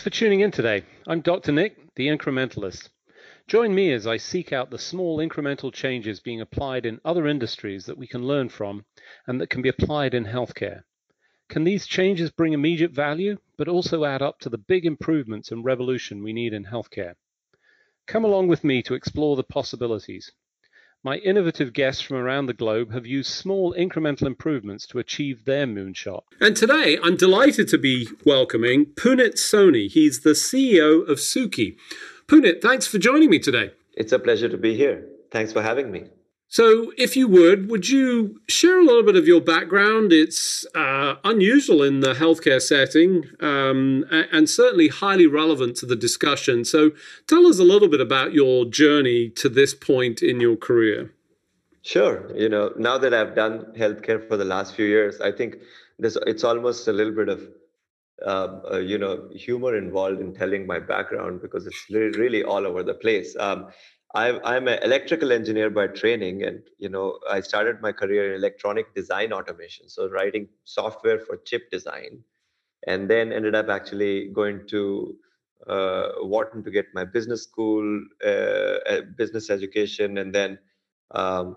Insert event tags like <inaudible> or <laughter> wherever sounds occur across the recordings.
Thanks for tuning in today. I'm Dr. Nick, the incrementalist. Join me as I seek out the small incremental changes being applied in other industries that we can learn from and that can be applied in healthcare. Can these changes bring immediate value, but also add up to the big improvements and revolution we need in healthcare? Come along with me to explore the possibilities. My innovative guests from around the globe have used small incremental improvements to achieve their moonshot. And today I'm delighted to be welcoming Punit Soni. He's the CEO of Suki. Punit, thanks for joining me today. It's a pleasure to be here. Thanks for having me. So, if you would, would you share a little bit of your background? It's uh, unusual in the healthcare setting um, and certainly highly relevant to the discussion. So, tell us a little bit about your journey to this point in your career. Sure. You know, now that I've done healthcare for the last few years, I think there's, it's almost a little bit of uh, uh, you know humor involved in telling my background because it's really all over the place. Um, i am I'm an electrical engineer by training, and you know I started my career in electronic design automation, so writing software for chip design, and then ended up actually going to uh, Wharton to get my business school, uh, business education, and then um,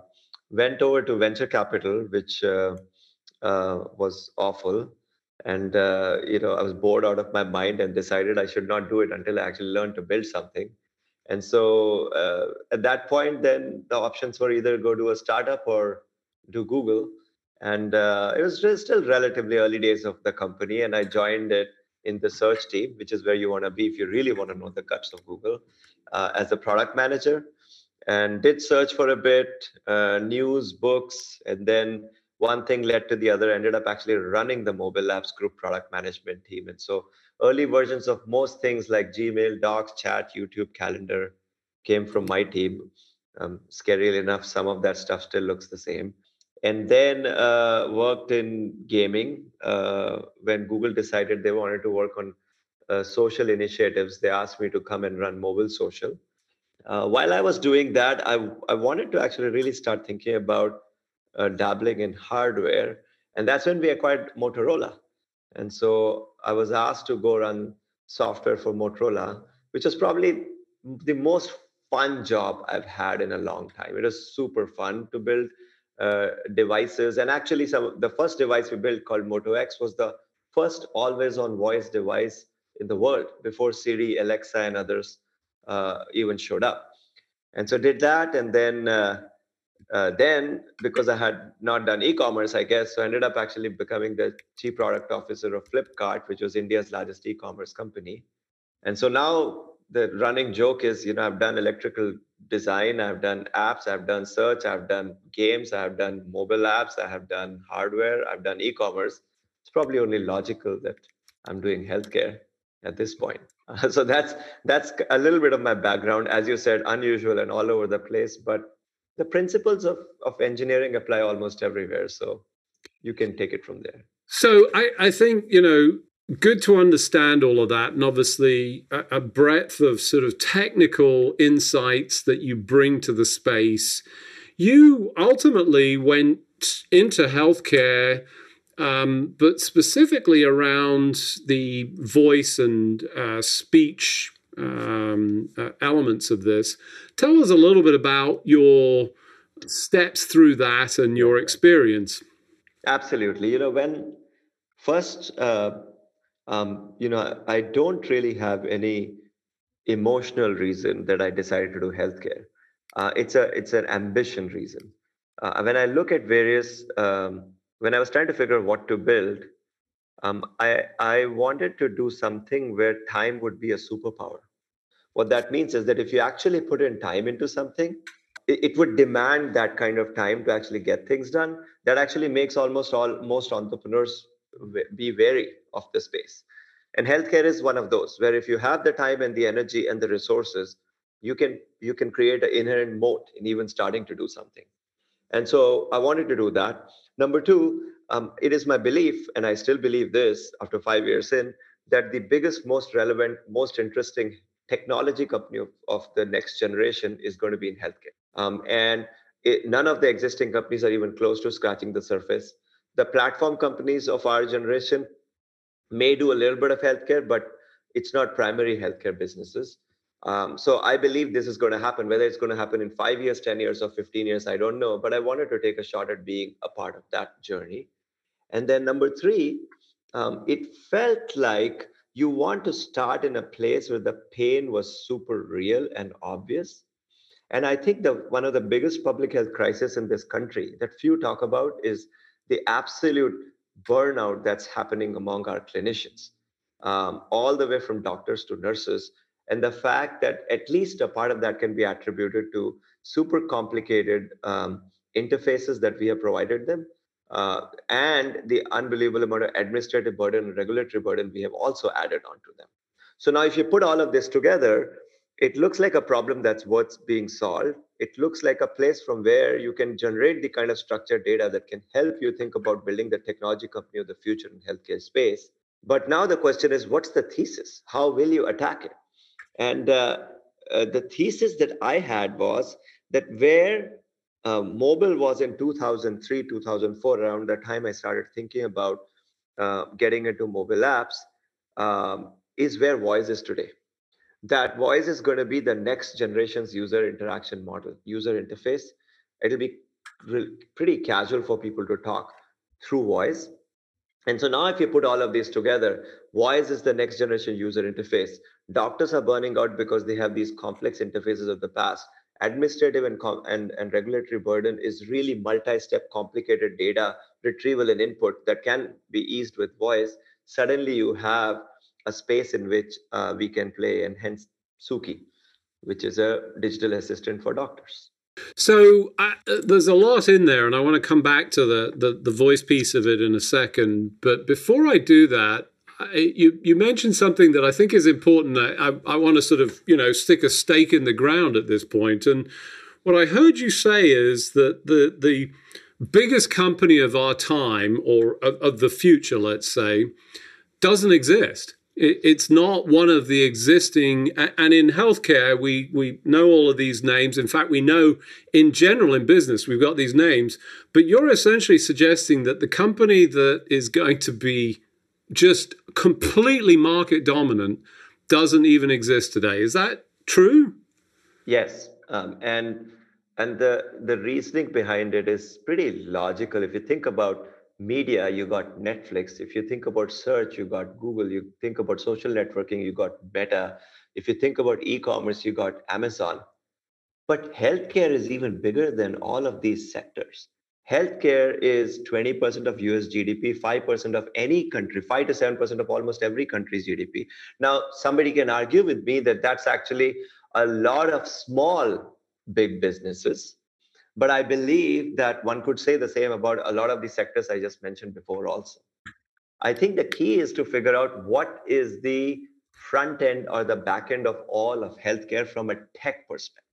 went over to venture capital, which uh, uh was awful. And uh, you know I was bored out of my mind and decided I should not do it until I actually learned to build something and so uh, at that point, then the options were either go to a startup or do Google. And uh, it was still relatively early days of the company. And I joined it in the search team, which is where you want to be if you really want to know the guts of Google, uh, as a product manager. And did search for a bit, uh, news, books, and then one thing led to the other. Ended up actually running the mobile apps group product management team. And so early versions of most things like Gmail, Docs, Chat, YouTube, Calendar came from my team. Um, scarily enough, some of that stuff still looks the same. And then uh, worked in gaming. Uh, when Google decided they wanted to work on uh, social initiatives, they asked me to come and run mobile social. Uh, while I was doing that, I, I wanted to actually really start thinking about uh, dabbling in hardware. And that's when we acquired Motorola. And so I was asked to go run software for Motorola, which was probably the most fun job I've had in a long time. It was super fun to build uh, devices. And actually, some the first device we built called Moto X was the first always on voice device in the world before Siri, Alexa, and others uh, even showed up. And so did that, and then uh, uh, then because i had not done e-commerce i guess so i ended up actually becoming the chief product officer of flipkart which was india's largest e-commerce company. And so now the running joke is you know i've done electrical design i've done apps i've done search i've done games i've done mobile apps i have done hardware i've done e-commerce. It's probably only logical that i'm doing healthcare at this point. Uh, <laughs> so that's that's a little bit of my background. As you said unusual and all over the place but the principles of, of engineering apply almost everywhere. So you can take it from there. So I, I think, you know, good to understand all of that. And obviously, a, a breadth of sort of technical insights that you bring to the space. You ultimately went into healthcare. Um, but specifically around the voice and uh, speech um, uh, elements of this. Tell us a little bit about your steps through that and your experience. Absolutely. You know, when first, uh, um, you know, I don't really have any emotional reason that I decided to do healthcare. Uh, it's a it's an ambition reason. Uh, when I look at various, um, when I was trying to figure out what to build, um, I, I wanted to do something where time would be a superpower. What that means is that if you actually put in time into something, it, it would demand that kind of time to actually get things done. That actually makes almost all most entrepreneurs be wary of the space. And healthcare is one of those where if you have the time and the energy and the resources, you can you can create an inherent moat in even starting to do something. And so I wanted to do that. Number two, um, it is my belief, and I still believe this after five years in, that the biggest, most relevant, most interesting technology company of, of the next generation is going to be in healthcare. Um, and it, none of the existing companies are even close to scratching the surface. The platform companies of our generation may do a little bit of healthcare, but it's not primary healthcare businesses. Um, so I believe this is going to happen. Whether it's going to happen in five years, 10 years, or 15 years, I don't know. But I wanted to take a shot at being a part of that journey. And then number three, um, it felt like you want to start in a place where the pain was super real and obvious. And I think the one of the biggest public health crises in this country that few talk about is the absolute burnout that's happening among our clinicians, um, all the way from doctors to nurses and the fact that at least a part of that can be attributed to super complicated um, interfaces that we have provided them uh, and the unbelievable amount of administrative burden and regulatory burden we have also added onto them. So now if you put all of this together it looks like a problem that's worth being solved. It looks like a place from where you can generate the kind of structured data that can help you think about building the technology company of the future in healthcare space. But now the question is what's the thesis? How will you attack it? And uh, uh, the thesis that I had was that where uh, mobile was in 2003, 2004, around the time I started thinking about uh, getting into mobile apps, um, is where voice is today. That voice is going to be the next generation's user interaction model, user interface. It'll be re- pretty casual for people to talk through voice. And so now, if you put all of these together, voice is the next generation user interface. Doctors are burning out because they have these complex interfaces of the past. Administrative and, and, and regulatory burden is really multi step, complicated data retrieval and input that can be eased with voice. Suddenly, you have a space in which uh, we can play, and hence Suki, which is a digital assistant for doctors. So uh, there's a lot in there, and I want to come back to the, the, the voice piece of it in a second. But before I do that, you you mentioned something that I think is important. I, I, I want to sort of you know stick a stake in the ground at this point. And what I heard you say is that the the biggest company of our time or of, of the future, let's say, doesn't exist it's not one of the existing and in healthcare we we know all of these names in fact we know in general in business we've got these names but you're essentially suggesting that the company that is going to be just completely market dominant doesn't even exist today is that true yes um, and and the the reasoning behind it is pretty logical if you think about media, you got Netflix. If you think about search, you got Google. You think about social networking, you got Meta. If you think about e commerce, you got Amazon. But healthcare is even bigger than all of these sectors. Healthcare is 20% of US GDP, 5% of any country, 5 to 7% of almost every country's GDP. Now, somebody can argue with me that that's actually a lot of small big businesses but I believe that one could say the same about a lot of the sectors I just mentioned before, also. I think the key is to figure out what is the front end or the back end of all of healthcare from a tech perspective.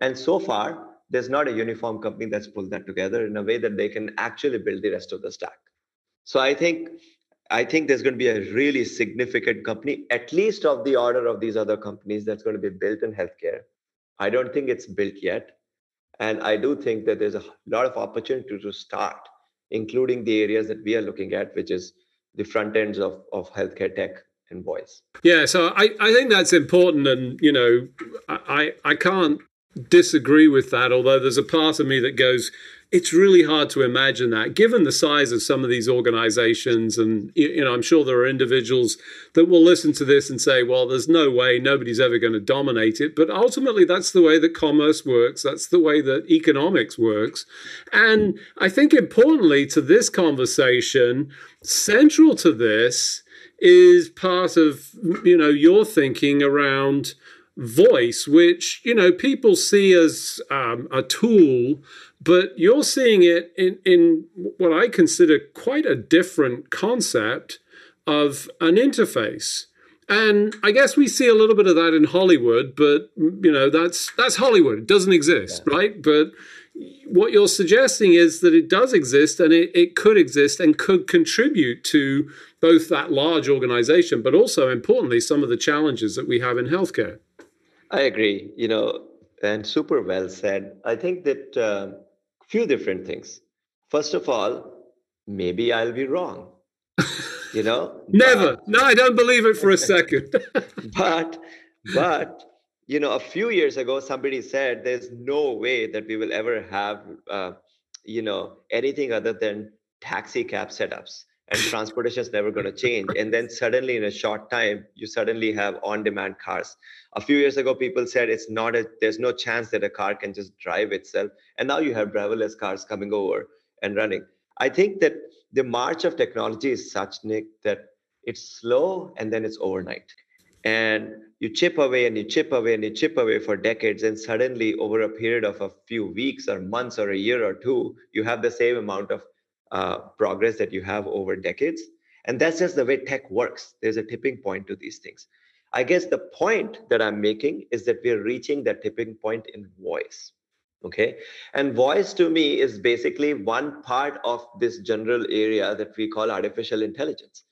And so far, there's not a uniform company that's pulled that together in a way that they can actually build the rest of the stack. So I think I think there's going to be a really significant company, at least of the order of these other companies, that's going to be built in healthcare. I don't think it's built yet. And I do think that there's a lot of opportunity to start, including the areas that we are looking at, which is the front ends of, of healthcare tech and voice. Yeah, so I, I think that's important. And, you know, I, I can't disagree with that, although there's a part of me that goes, it's really hard to imagine that. Given the size of some of these organizations and you know i'm sure there are individuals that will listen to this and say well there's no way nobody's ever going to dominate it. But ultimately that's the way that commerce works. That's the way that economics works. And i think importantly to this conversation central to this is part of you know your thinking around voice, which you know people see as um, a tool but you're seeing it in, in what I consider quite a different concept of an interface. And I guess we see a little bit of that in Hollywood, but you know, that's that's Hollywood. It doesn't exist, yeah. right? But what you're suggesting is that it does exist and it, it could exist and could contribute to both that large organization, but also importantly, some of the challenges that we have in healthcare. I agree, you know, and super well said. I think that uh, few different things. First of all, maybe I'll be wrong. You know? <laughs> Never. But, no, I don't believe it for a second. <laughs> but, but, you know, a few years ago, somebody said there's no way that we will ever have, uh, you know, anything other than taxi cab setups and transportation is never going to change. And then suddenly in a short time you suddenly have on demand cars. A few years ago people said it's not a there's no chance that a car can just drive itself. And now you have driverless cars coming over and running. I think that the march of technology is such nick that it's slow and then it's overnight. And you chip away and you chip away and you chip away for decades and suddenly over a period of a few weeks or months or a year or two you have the same amount of uh, progress that you have over decades. And that's just the way tech works. There's a tipping point to these things. I guess the point that I'm making is that we're reaching that tipping point in voice. Okay. And voice to me is basically one part of this general area that we call artificial intelligence.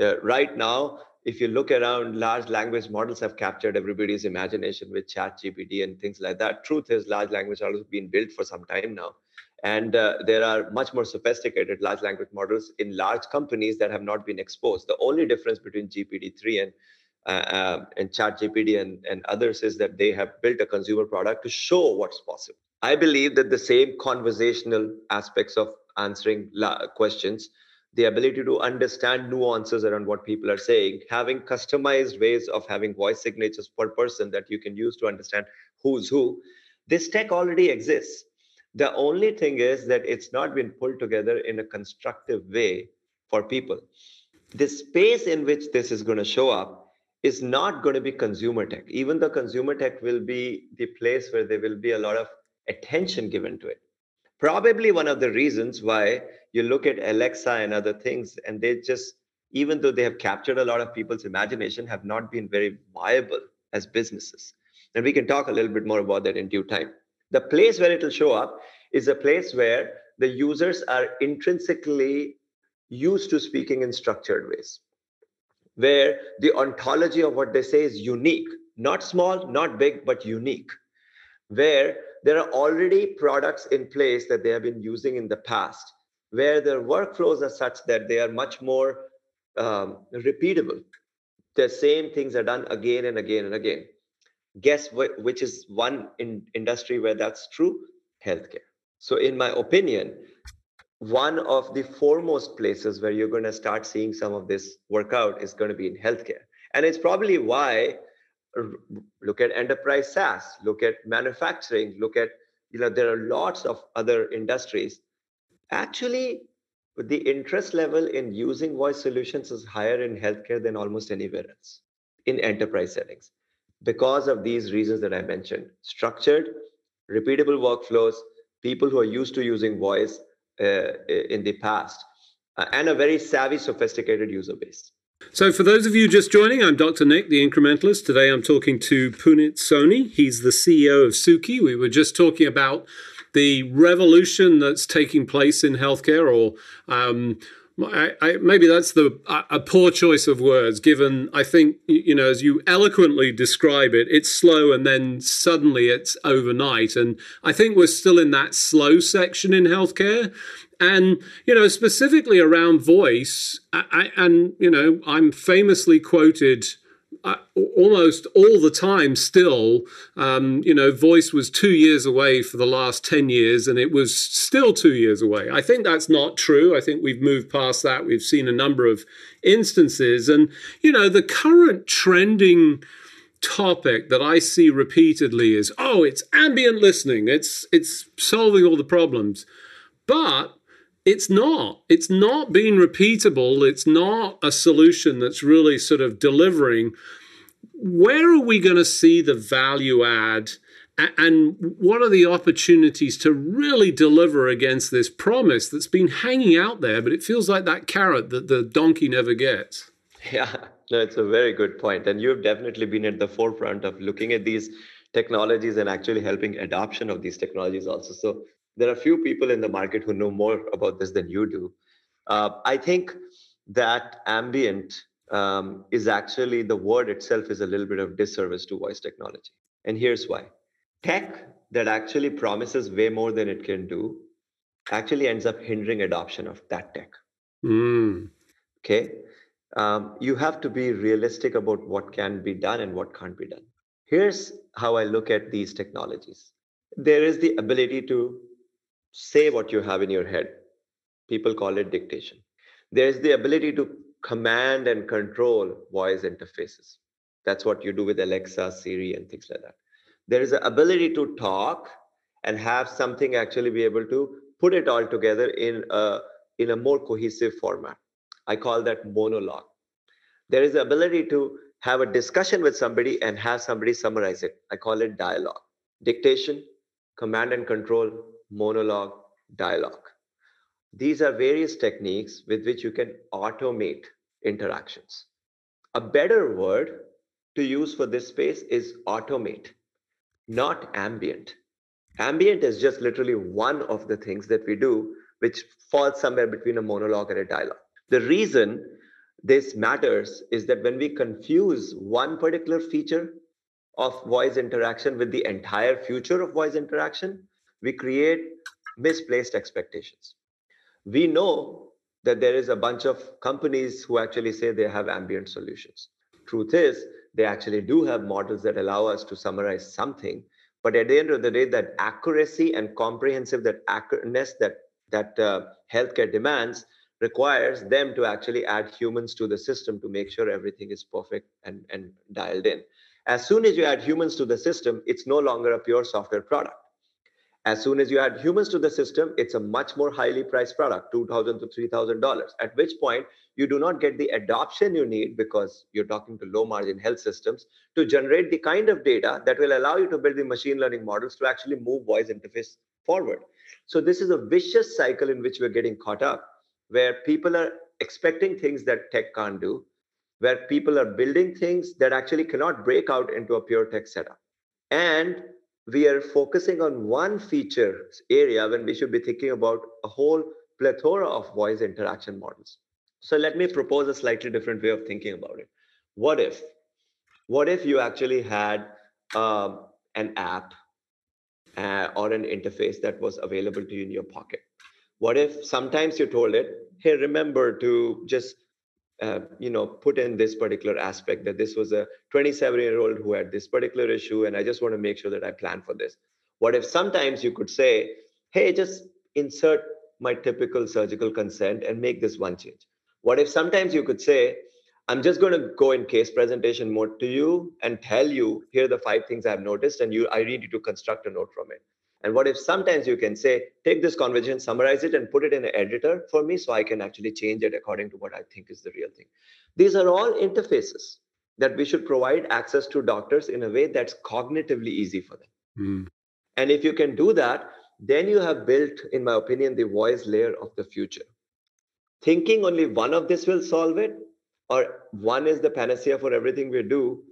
Uh, right now, if you look around, large language models have captured everybody's imagination with chat gpt and things like that truth is large language models have been built for some time now and uh, there are much more sophisticated large language models in large companies that have not been exposed. The only difference between GPT-3 and uh, uh, and ChatGPT and, and others is that they have built a consumer product to show what's possible. I believe that the same conversational aspects of answering la- questions, the ability to understand nuances around what people are saying, having customized ways of having voice signatures per person that you can use to understand who's who, this tech already exists the only thing is that it's not been pulled together in a constructive way for people. The space in which this is going to show up is not going to be consumer tech. Even the consumer tech will be the place where there will be a lot of attention given to it. Probably one of the reasons why you look at Alexa and other things, and they just, even though they have captured a lot of people's imagination, have not been very viable as businesses. And we can talk a little bit more about that in due time. The place where it will show up is a place where the users are intrinsically used to speaking in structured ways, where the ontology of what they say is unique, not small, not big, but unique, where there are already products in place that they have been using in the past, where their workflows are such that they are much more um, repeatable. The same things are done again and again and again guess wh- which is one in industry where that's true? Healthcare. So in my opinion one of the foremost places where you're going to start seeing some of this work out is going to be in healthcare. And it's probably why look at enterprise saas look at manufacturing look at you know there are lots of other industries. Actually the interest level in using voice solutions is higher in healthcare than almost anywhere else in enterprise settings because of these reasons that I mentioned structured, repeatable workflows, people who are used to using voice uh, in the past, uh, and a very savvy, sophisticated user base. So, for those of you just joining, I'm Dr. Nick, the incrementalist. Today I'm talking to Punit Soni. He's the CEO of Suki. We were just talking about the revolution that's taking place in healthcare or um, I, I, maybe that's the a poor choice of words. Given I think you know, as you eloquently describe it, it's slow and then suddenly it's overnight. And I think we're still in that slow section in healthcare. And you know, specifically around voice, I, and you know, I'm famously quoted almost all the time still um, you know voice was two years away for the last 10 years and it was still two years away. I think that's not true. I think we've moved past that. We've seen a number of instances and you know the current trending topic that i see repeatedly is oh it's ambient listening. It's it's solving all the problems. But it's not. It's not being repeatable. It's not a solution that's really sort of delivering. Where are we going to see the value add? And what are the opportunities to really deliver against this promise that's been hanging out there, but it feels like that carrot that the donkey never gets? Yeah, no, it's a very good point. And you've definitely been at the forefront of looking at these technologies and actually helping adoption of these technologies also. So there are few people in the market who know more about this than you do. Uh, I think that ambient um, is actually the word itself is a little bit of disservice to voice technology. And here's why tech that actually promises way more than it can do actually ends up hindering adoption of that tech. Mm. Okay. um, you have to be realistic about what can be done and what can't be done. Here's how I look at these technologies there is the ability to say what you have in your head. People call it dictation. There's the ability to command and control voice interfaces. That's what you do with Alexa, Siri, and things like that. There is the ability to talk and have something actually be able to put it all together in a in a more cohesive format. I call that monologue. There is the ability to have a discussion with somebody and have somebody summarize it. I call it dialogue. Dictation, command and control, monologue, dialogue. These are various techniques with which you can automate interactions. A better word to use for this space is automate, not ambient. Ambient is just literally one of the things that we do, which falls somewhere between a monologue and a dialogue. The reason this matters is that when we confuse one particular feature of voice interaction with the entire future of voice interaction, we create misplaced expectations. We know that there is a bunch of companies who actually say they have ambient solutions. Truth is, they actually do have models that allow us to summarize something. But at the end of the day, that accuracy and comprehensive that accurateness that that uh, healthcare demands requires them to actually add humans to the system to make sure everything is perfect and, and dialed in. As soon as you add humans to the system, it's no longer a pure software product. As soon as you add humans to the system, it's a much more highly priced product, 2,000 to $3,000, at which point you do not get the adoption you need because you're talking to low margin health systems to generate the kind of data that will allow you to build the machine learning models to actually move voice interface forward. So this is a vicious cycle in which we're getting caught up where people are expecting things that tech can't do, where people are building things that actually cannot break out into a pure tech setup. And we are focusing on one feature area when we should be thinking about a whole plethora of voice interaction models. So let me propose a slightly different way of thinking about it. What if, what if you actually had um, an app uh, or an interface that was available to you in your pocket? What if sometimes you told it, hey, remember to just uh, you know put in this particular aspect that this was a 27 year old who had this particular issue and i just want to make sure that i plan for this. What if sometimes you could say hey just insert my typical surgical consent and make this one change. What if sometimes you could say i'm just going to go in case presentation mode to you and tell you here are the five things i've noticed and you i need you to construct a note from it and what if sometimes you can say, take this conversation, summarize it, and put it in an editor for me so I can actually change it according to what I think is the real thing? These are all interfaces that we should provide access to doctors in a way that's cognitively easy for them. Mm. And if you can do that, then you have built, in my opinion, the voice layer of the future. Thinking only one of this will solve it, or one is the panacea for everything we do,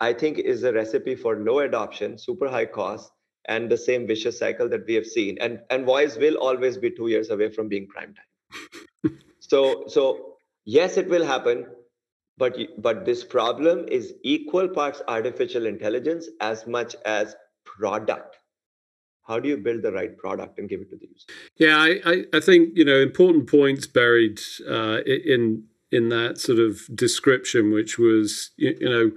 I think is a recipe for low adoption, super high cost, and the same vicious cycle that we have seen. And and voice will always be two years away from being prime time. <laughs> So so yes it will happen but but this problem is equal parts artificial intelligence as much as product. How do you build the right product and give it to the user? Yeah i i, I think you know important points buried uh, in in that sort of description which was you, you know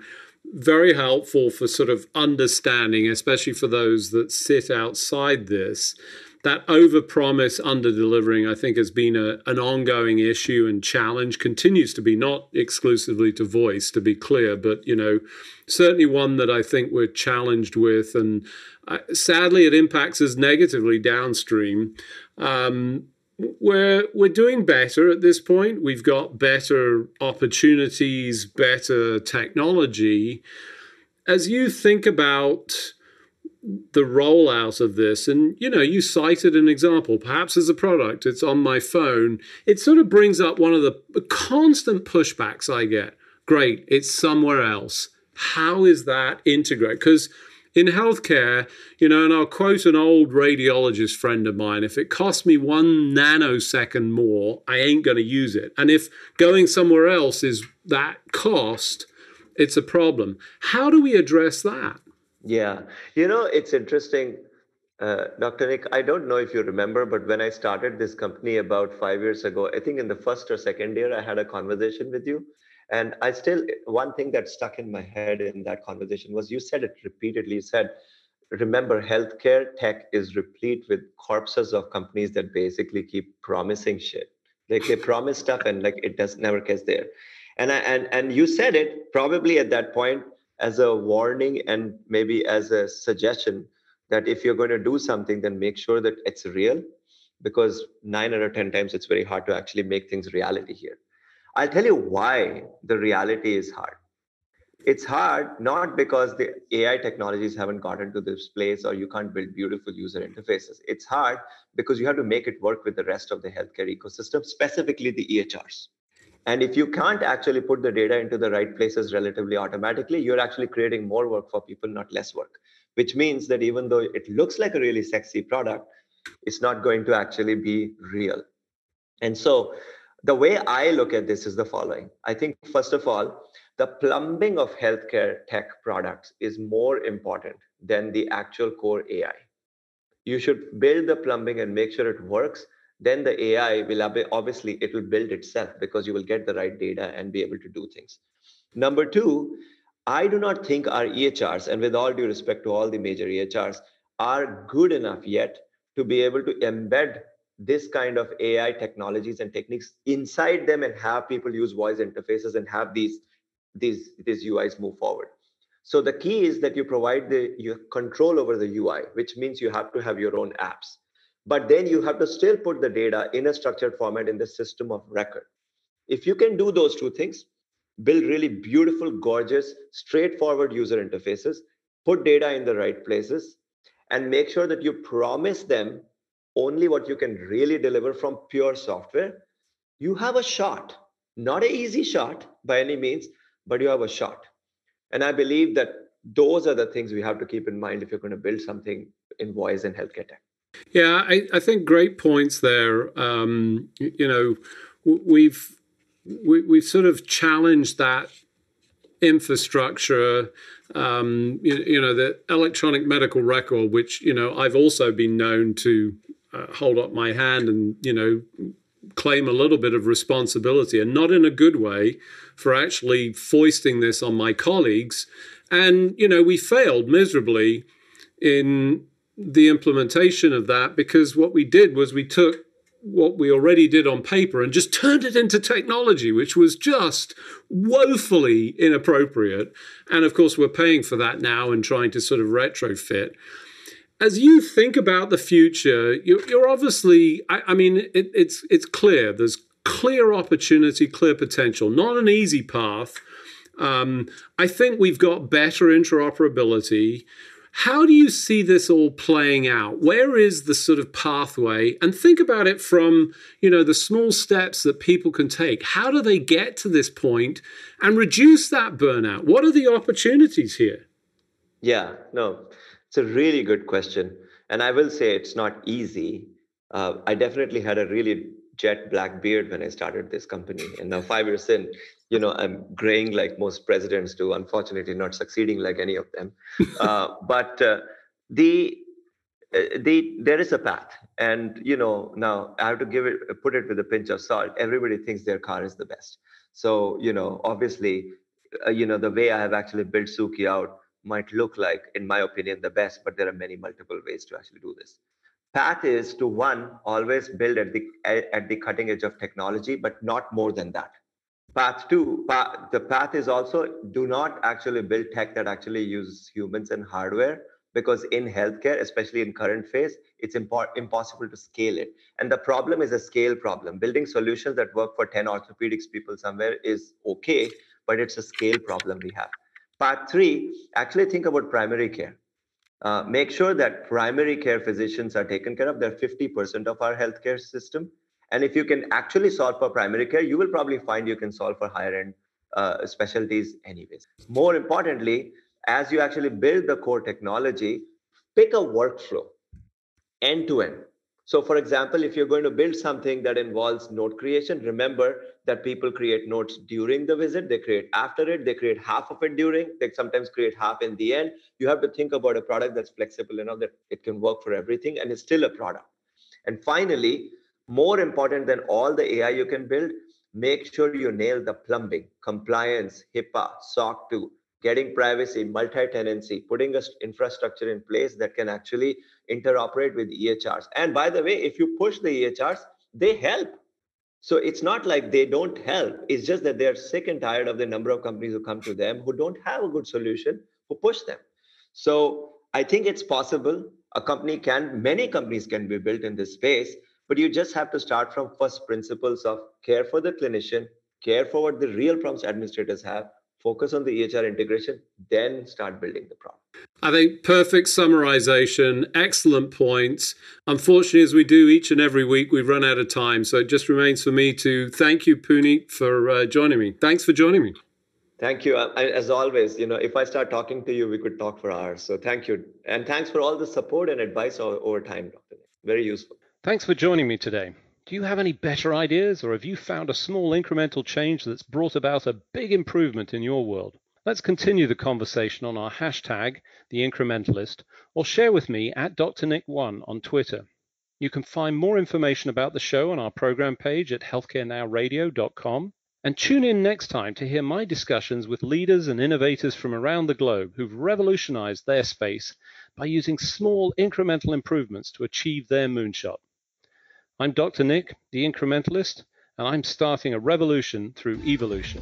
very helpful for sort of understanding, especially for those that sit outside this. That over-promise, under-delivering, I think, has been a, an ongoing issue and challenge. Continues to be not exclusively to voice, to be clear, but you know, certainly one that I think we're challenged with, and uh, sadly, it impacts us negatively downstream. Um, we're we're doing better at this point. We've got better opportunities, better technology. As you think about the rollout of this, and you know, you cited an example, perhaps as a product, it's on my phone. It sort of brings up one of the constant pushbacks I get. Great, it's somewhere else. How is that integrated? Because in healthcare, you know, and I'll quote an old radiologist friend of mine if it costs me one nanosecond more, I ain't going to use it. And if going somewhere else is that cost, it's a problem. How do we address that? Yeah. You know, it's interesting. Uh, Dr. Nick, I don't know if you remember, but when I started this company about five years ago, I think in the first or second year, I had a conversation with you. And I still, one thing that stuck in my head in that conversation was you said it repeatedly. You said, remember, healthcare tech is replete with corpses of companies that basically keep promising shit. Like they promise stuff and like it does never gets there. And I, and and you said it probably at that point as a warning and maybe as a suggestion that if you're going to do something, then make sure that it's real, because nine out of ten times it's very hard to actually make things reality here. I'll tell you why the reality is hard. It's hard not because the AI technologies haven't gotten to this place or you can't build beautiful user interfaces. It's hard because you have to make it work with the rest of the healthcare ecosystem, specifically the EHRs. And if you can't actually put the data into the right places relatively automatically, you're actually creating more work for people, not less work, which means that even though it looks like a really sexy product, it's not going to actually be real. And so the way I look at this is the following. I think, first of all, the plumbing of healthcare tech products is more important than the actual core AI. You should build the plumbing and make sure it works. Then the AI will obviously it will build itself because you will get the right data and be able to do things. Number two, I do not think our EHRs, and with all due respect to all the major EHRs, are good enough yet to be able to embed this kind of AI technologies and techniques inside them and have people use voice interfaces and have these these these UIs move forward. So the key is that you provide the you control over the UI, which means you have to have your own apps. But then you have to still put the data in a structured format in the system of record. If you can do those two things, build really beautiful, gorgeous, straightforward user interfaces, put data in the right places, and make sure that you promise them only what you can really deliver from pure software, you have a shot. Not an easy shot by any means, but you have a shot. And I believe that those are the things we have to keep in mind if you're going to build something in voice and healthcare tech. Yeah, I, I think great points there. Um, you know, we've we, have we have sort of challenged that infrastructure um, you, you, know the electronic medical record which you know i've also been known to uh, hold up my hand and you know claim a little bit of responsibility and not in a good way for actually foisting this on my colleagues and you know we failed miserably in the implementation of that because what we did was we took what we already did on paper and just turned it into technology, which was just woefully inappropriate. And of course, we're paying for that now and trying to sort of retrofit as you think about the future, you're, you're obviously, I, I mean, it, it's it's clear. There's clear opportunity, clear potential. Not an easy path. Um, I think we've got better interoperability. How do you see this all playing out? Where is the sort of pathway? And think about it from, you know, the small steps that people can take. How do they get to this point and reduce that burnout? What are the opportunities here? Yeah, no. It's a really good question. And I will say it's not easy. Uh, I definitely had a really jet black beard when I started this company. And now, five years in, you know, I'm graying like most presidents do, unfortunately, not succeeding like any of them. uh, <laughs> but uh, the uh, the there is a path and you know now i have to give it put it with a pinch of salt everybody thinks their car is the best so you know obviously uh, you know the way i have actually built suki out might look like, in my opinion, the best, but there are many multiple ways to actually do this. Path is to one, always build at the at the cutting edge of technology, but not more than that. Path two, path, the path is also do not actually build tech that actually uses humans and hardware because in healthcare, especially in current phase, it's impo- impossible to scale it. And the problem is a scale problem. Building solutions that work for 10 orthopedics people somewhere is okay, but it's a scale problem we have. Part three, actually think about primary care. Uh, make sure that primary care physicians are taken care of. They're 50% of our healthcare system. And if you can actually solve for primary care, you will probably find you can solve for higher end uh, specialties anyways. More importantly, as you actually build the core technology, pick a workflow end to end. So, for example, if you're going to build something that involves note creation, remember that people create notes during the visit, they create after it, they create half of it during, they sometimes create half in the end. You have to think about a product that's flexible enough that it can work for everything and it's still a product. And finally, more important than all the AI you can build, make sure you nail the plumbing, compliance, HIPAA, SOC 2, getting privacy, multi-tenancy, putting a infrastructure in place that can actually interoperate with EHRs. And by the way, if you push the EHRs, they help. So it's not like they don't help. It's just that they're sick and tired of the number of companies who come to them who don't have a good solution who push them. So I think it's possible. A company can, many companies can be built in this space, but you just have to start from first principles of care for the clinician, care for what the real problems administrators have, focus on the EHR integration, then start building the product. I think perfect summarization, excellent points. Unfortunately, as we do each and every week, we've run out of time. So it just remains for me to thank you, Punit, for uh, joining me. Thanks for joining me. Thank you. I, as always, you know, if I start talking to you, we could talk for hours. So thank you. And thanks for all the support and advice over, over time, Dr. Very useful. Thanks for joining me today. Do you have any better ideas, or have you found a small incremental change that's brought about a big improvement in your world? Let's continue the conversation on our hashtag, the incrementalist, or share with me at Dr. Nick1 on Twitter. You can find more information about the show on our program page at healthcarenowradio.com. And tune in next time to hear my discussions with leaders and innovators from around the globe who've revolutionized their space by using small incremental improvements to achieve their moonshot. I'm Dr. Nick, the incrementalist, and I'm starting a revolution through evolution.